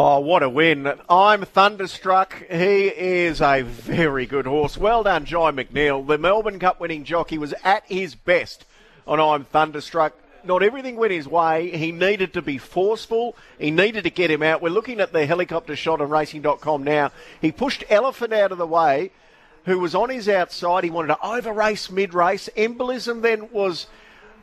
Oh, what a win. I'm thunderstruck. He is a very good horse. Well done, Jye McNeil. The Melbourne Cup winning jockey was at his best on I'm thunderstruck. Not everything went his way. He needed to be forceful. He needed to get him out. We're looking at the helicopter shot on racing.com now. He pushed Elephant out of the way, who was on his outside. He wanted to over race mid race. Embolism then was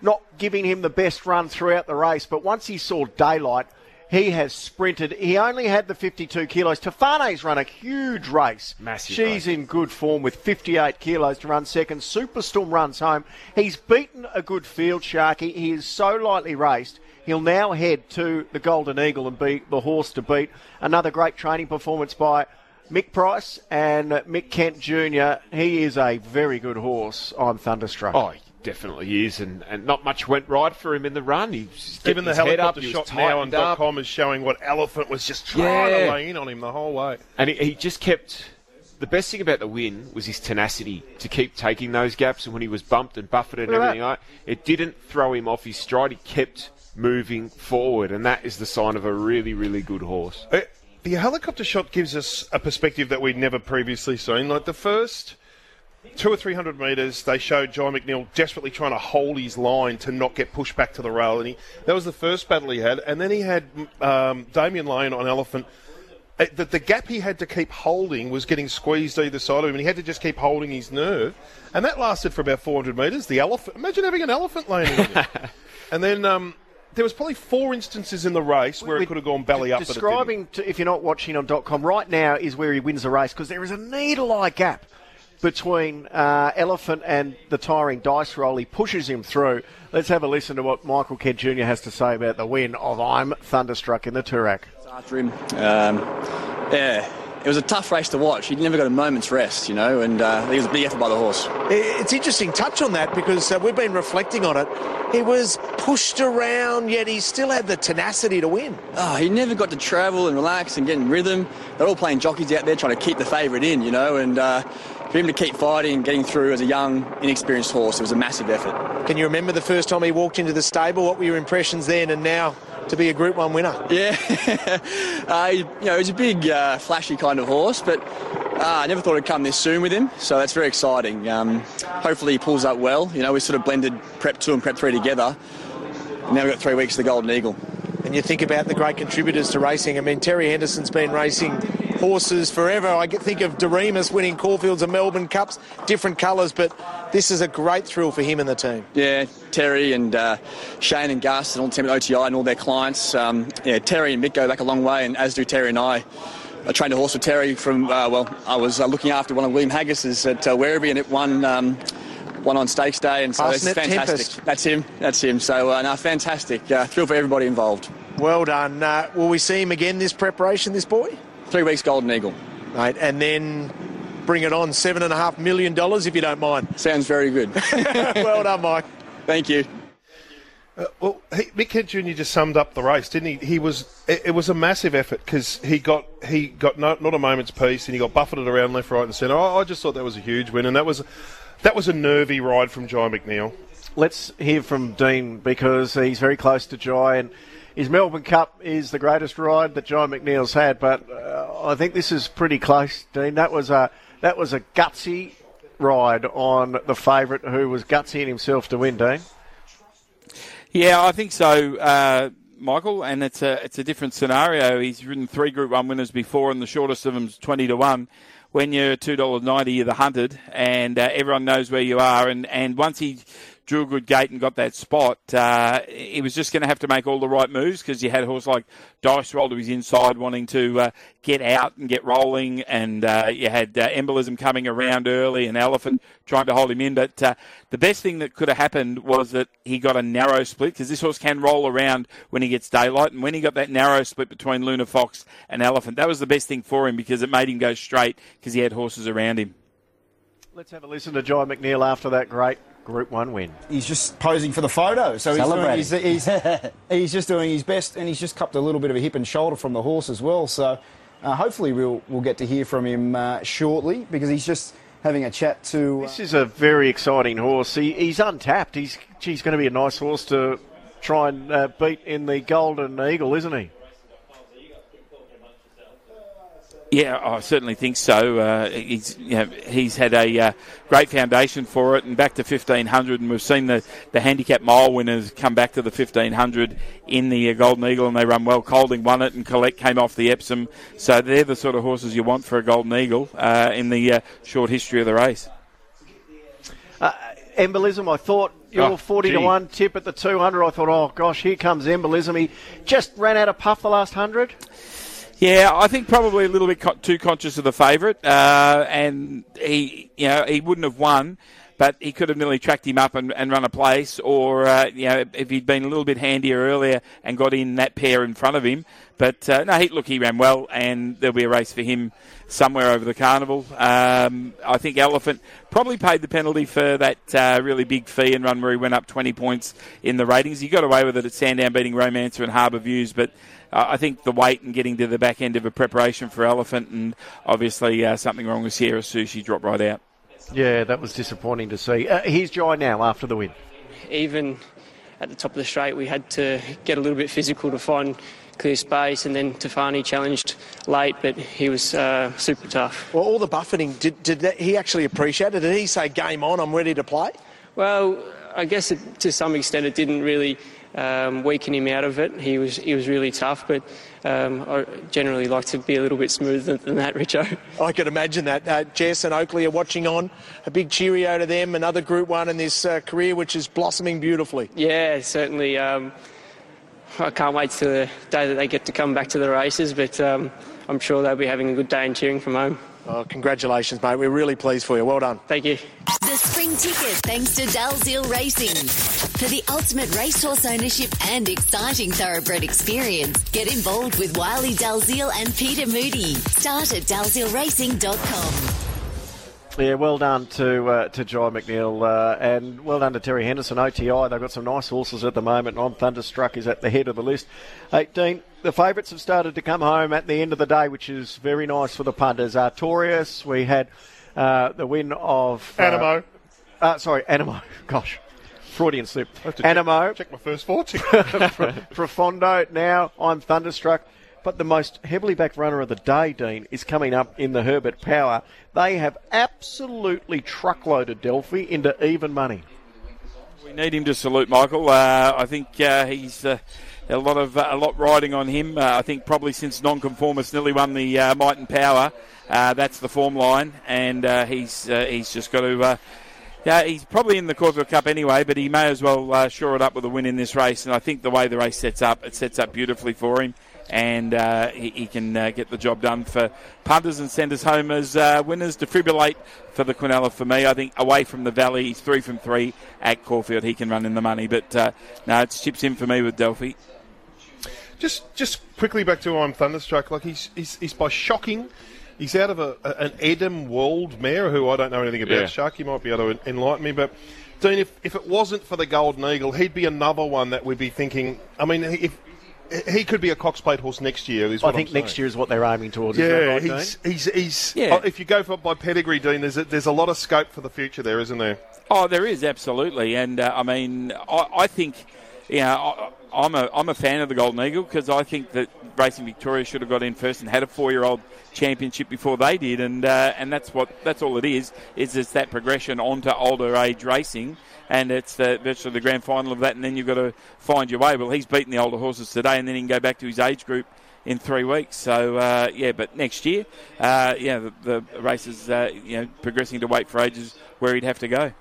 not giving him the best run throughout the race, but once he saw daylight, he has sprinted. He only had the 52 kilos. Tofane's run a huge race. Massive She's race. in good form with 58 kilos to run second. Superstorm runs home. He's beaten a good field, Sharky. He is so lightly raced. He'll now head to the Golden Eagle and be the horse to beat. Another great training performance by Mick Price and Mick Kent Jr. He is a very good horse. I'm thunderstruck. Oh, definitely is, and, and not much went right for him in the run. He was Given the getting his head up, helicopter he shot now on tightened up. .com is showing what Elephant was just trying Yeah. to lay in on him the whole way. And he, he just kept. The best thing about the win was his tenacity to keep taking those gaps, and when he was bumped and buffeted and everything, like, it didn't throw him off his stride. He kept moving forward, and that is the sign of a really, really good horse. Uh, the helicopter shot gives us a perspective that we'd never previously seen. Like the first two or three hundred metres, they showed John McNeil desperately trying to hold his line to not get pushed back to the rail, and he, that was the first battle he had. And then he had um, Damian Lane on Elephant. Uh, The, the gap he had to keep holding was getting squeezed either side of him, and he had to just keep holding his nerve. And that lasted for about 400 metres. The elephant, imagine having an elephant landing on you. and then um, there was probably four instances in the race where it could have gone belly up. but it didn't. Describing, to, if you're not watching on .com right now, is where he wins the race because there is a needle-eye gap between uh, Elephant and the tiring dice roll. He pushes him through. Let's have a listen to what Michael Kent Jr. has to say about the win of I'm Thunderstruck in the Toorak. after him. Um, yeah, it was a tough race to watch. He never got a moment's rest, you know, and uh, I it was a big effort by the horse. It's interesting touch on that because uh, we've been reflecting on it. He was pushed around, yet he still had the tenacity to win. Oh, he never got to travel and relax and get in rhythm. They're all playing jockeys out there trying to keep the favourite in, you know, and uh, for him to keep fighting and getting through as a young, inexperienced horse, it was a massive effort. Can you remember the first time he walked into the stable? What were your impressions then and now to be a Group 1 winner? Yeah, uh, he- you know, he's a big, uh, flashy kind of horse, but uh, I never thought it'd come this soon with him, so that's very exciting. Um, hopefully he pulls up well. You know, we sort of blended prep two and prep three together. Now we've got three weeks of the Golden Eagle. And you think about the great contributors to racing. I mean, Terry Henderson's been racing horses forever. I think of Doriemus winning Caulfields and Melbourne Cups, different colours, but this is a great thrill for him and the team. Yeah, Terry and uh, Shane and Gus and all the team at OTI and all their clients. Um, yeah, Terry and Mick go back a long way, and as do Terry and I. I trained a horse with Terry from, uh, well, I was uh, looking after one of William Haggas's at uh, Werribee, and it won, um, won on Stakes Day, and so fantastic. Tempest. That's him, that's him. So, uh, no, fantastic. Uh, thrill for everybody involved. Well done. Uh, will we see him again this preparation, this boy? Three weeks Golden Eagle. Mate, and then bring it on $7.5 million if you don't mind. Sounds very good. well done, Mike. Thank you. Uh, well, he, Mick Kent Jr. just summed up the race, didn't he? He was it, it was a massive effort because he got he got no, not a moment's peace, and he got buffeted around left, right, and centre. I, I just thought that was a huge win, and that was that was a nervy ride from Jye McNeil. Let's hear from Deane because he's very close to Jye and his Melbourne Cup is the greatest ride that Jye McNeil's had, but uh, I think this is pretty close, Deane. That was a that was a gutsy ride on the favourite who was gutsy in himself to win, Deane. Yeah, I think so, uh, Michael. And it's a it's a different scenario. He's ridden three Group One winners before, and the shortest of them's twenty to one. When you're two dollars ninety, you're the hunted, and uh, everyone knows where you are. And and once he drew a good gate and got that spot, uh, he was just going to have to make all the right moves because you had a horse like Dice Roll to his inside wanting to uh, get out and get rolling, and uh, you had uh, Embolism coming around early and Elephant trying to hold him in. But uh, the best thing that could have happened was that he got a narrow split because this horse can roll around when he gets daylight, and when he got that narrow split between Luna Fox and Elephant, that was the best thing for him because it made him go straight because he had horses around him. Let's have a listen to Jye McNeil after that great Group One win. He's just posing for the photo, so he's, doing, he's, he's, he's just doing his best, and he's just cupped a little bit of a hip and shoulder from the horse as well. So uh, hopefully we'll we'll get to hear from him uh, shortly because he's just having a chat to. Uh, This is a very exciting horse. He, he's untapped. He's he's going to be a nice horse to try and uh, beat in the Golden Eagle, isn't he? Yeah, I certainly think so. Uh, he's you know, he's had a uh, great foundation for it, and back to fifteen hundred, and we've seen the, the handicap mile winners come back to the fifteen hundred in the uh, Golden Eagle, and they run well. Kolding won it, and Collect came off the Epsom, so they're the sort of horses you want for a Golden Eagle uh, in the uh, short history of the race. Uh, embolism, I thought your Oh, 40 to 1 tip at the 200. I thought, oh gosh, here comes embolism. He just ran out of puff the last 100. Yeah, I think probably a little bit co- too conscious of the favourite, uh, and he, you know, he wouldn't have won, but he could have nearly tracked him up and, and run a place, or uh, you know, if he'd been a little bit handier earlier and got in that pair in front of him. But uh, no, he look, he ran well, and there'll be a race for him somewhere over the carnival. Um, I think Elephant probably paid the penalty for that uh, really big fee and run where he went up 20 points in the ratings. He got away with it at Sandown beating Romancer and Harbour Views, but uh, I think the weight and getting to the back end of a preparation for Elephant, and obviously uh, something wrong with Sierra Sushi dropped right out. Yeah, that was disappointing to see. Uh, here's Jye now after the win. even at the top of the straight, we had to get a little bit physical to find clear space, and then Tofane challenged late, but he was uh, super tough. Well, all the buffeting, did, did that, he actually appreciate it? Did he say, game on, I'm ready to play? Well, I guess it, to some extent it didn't really um, weaken him out of it. He was he was really tough, but um, I generally like to be a little bit smoother than that, Richo. I could imagine that. Uh, Jess and Oakley are watching on. A big cheerio to them. Another Group 1 in this uh, career, which is blossoming beautifully. Yeah, certainly. Um, I can't wait to the day that they get to come back to the races, but um, I'm sure they'll be having a good day and cheering from home. Oh, congratulations, mate. We're really pleased for you. Well done. Thank you. Spring ticket thanks to Dalziel Racing. For the ultimate racehorse ownership and exciting thoroughbred experience, get involved with Wiley Dalziel and Peter Moody. Start at dalzielracing.com. Yeah, well done to uh, to Jye McNeil uh, and well done to Terry Henderson, OTI. They've got some nice horses at the moment. I'm Thunderstruck is at the head of the list. Hey, Deane, the favourites have started to come home at the end of the day, which is very nice for the punters. Artorius, we had uh, the win of. Uh, Animo. Uh, sorry, Animo. Gosh. Freudian slip. To check- Animo. Check, my first four ticket. Profondo. Now I'm thunderstruck. But the most heavily backed runner of the day, Deane, is coming up in the Herbert Power. They have absolutely truckloaded Delphi into even money. We need him to salute Michael. Uh, I think uh, he's uh, a lot of uh, a lot riding on him. Uh, I think probably since Nonconformist nearly won the uh, Might and Power, that's the form line, and he's he's just got to. Yeah, he's probably in the Caulfield Cup anyway, but he may as well shore it up with a win in this race. And I think the way the race sets up, it sets up beautifully for him, and uh, he, he can uh, get the job done for punters and send us home as uh, winners. Defibrillate for the Quinella for me. I think away from the Valley, he's three from three at Caulfield. He can run in the money, but uh, no, it's chips in for me with Delphi. just just quickly back to I'm Thunderstruck. Like he's he's, he's by shocking. He's out of a, a- an Adam World mare who I don't know anything about. Yeah. Shark, you might be able to enlighten me, but. Deane, if, if it wasn't for the Golden Eagle, he'd be another one that we'd be thinking. I mean, if he could be a Cox Plate horse next year. Is I think I'm next saying. year is what they're aiming towards. Yeah, right, he's, he's he's. Yeah. oh, if you go for by pedigree, Deane, there's a, there's a lot of scope for the future there, isn't there? Oh, there is absolutely, and uh, I mean, I, I think, you know, I, I'm a I'm a fan of the Golden Eagle because I think that Racing Victoria should have got in first and had a four-year-old championship before they did, and uh, and that's what that's all it is. Is it's that progression onto older age racing, and it's the, virtually the grand final of that, and then you've got to find your way. Well, he's beaten the older horses today, and then he can go back to his age group in three weeks. So uh, yeah, but next year, uh, yeah, the, the race is uh, you know progressing to weight for ages where he'd have to go.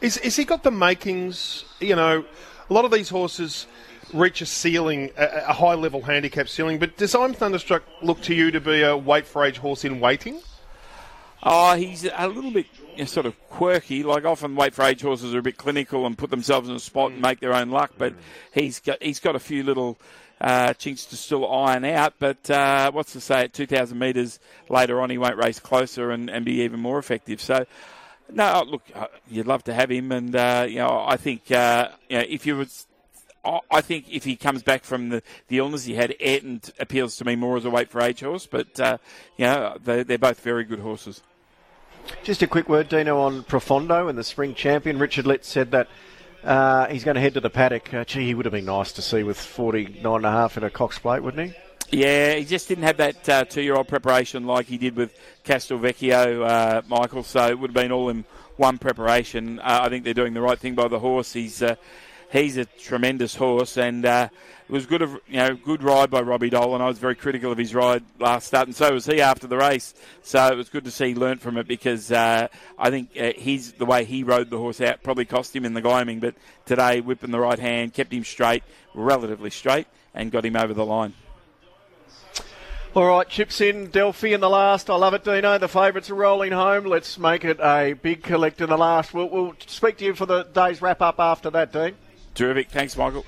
Is is he got the makings? You know, a lot of these horses reach a ceiling, a, a high level handicap ceiling. But does I'm Thunderstruck look to you to be a weight for age horse in waiting? Oh, he's a little bit you know, sort of quirky. Like often, weight for age horses are a bit clinical and put themselves in a spot and make their own luck. But he's got he's got a few little uh, chinks to still iron out. But uh, what's to say at 2,000 metres later on, he won't race closer and, and be even more effective. So. No, look, uh, you'd love to have him, and uh, you know, I think uh, you know, if you was I- think if he comes back from the, the illness he had, Ayrton appeals to me more as a weight for age horse. But uh, you know, they, they're both very good horses. Just a quick word, Dino, on Profondo and the spring champion. Richard Litz said that uh, he's going to head to the paddock. Uh, gee, he would have been nice to see with 49 and a half in a Cox plate, wouldn't he? Yeah, he just didn't have that uh, two-year-old preparation like he did with Castelvecchio, uh, Michael. So it would have been all in one preparation. Uh, I think they're doing the right thing by the horse. He's uh, he's a tremendous horse, and uh, it was good, of, you know, good ride by Robbie Dolan. I was very critical of his ride last start, and so was he after the race. So it was good to see he learnt from it because uh, I think he's the way he rode the horse out probably cost him in the gloaming, but today whipping the right hand kept him straight, relatively straight, and got him over the line. All right, chips in Delphi in the last. I love it, Dino. The favourites are rolling home. Let's make it a big collect in the last. We'll, we'll speak to you for the day's wrap up after that, Deane. Terrific. Thanks, Michael.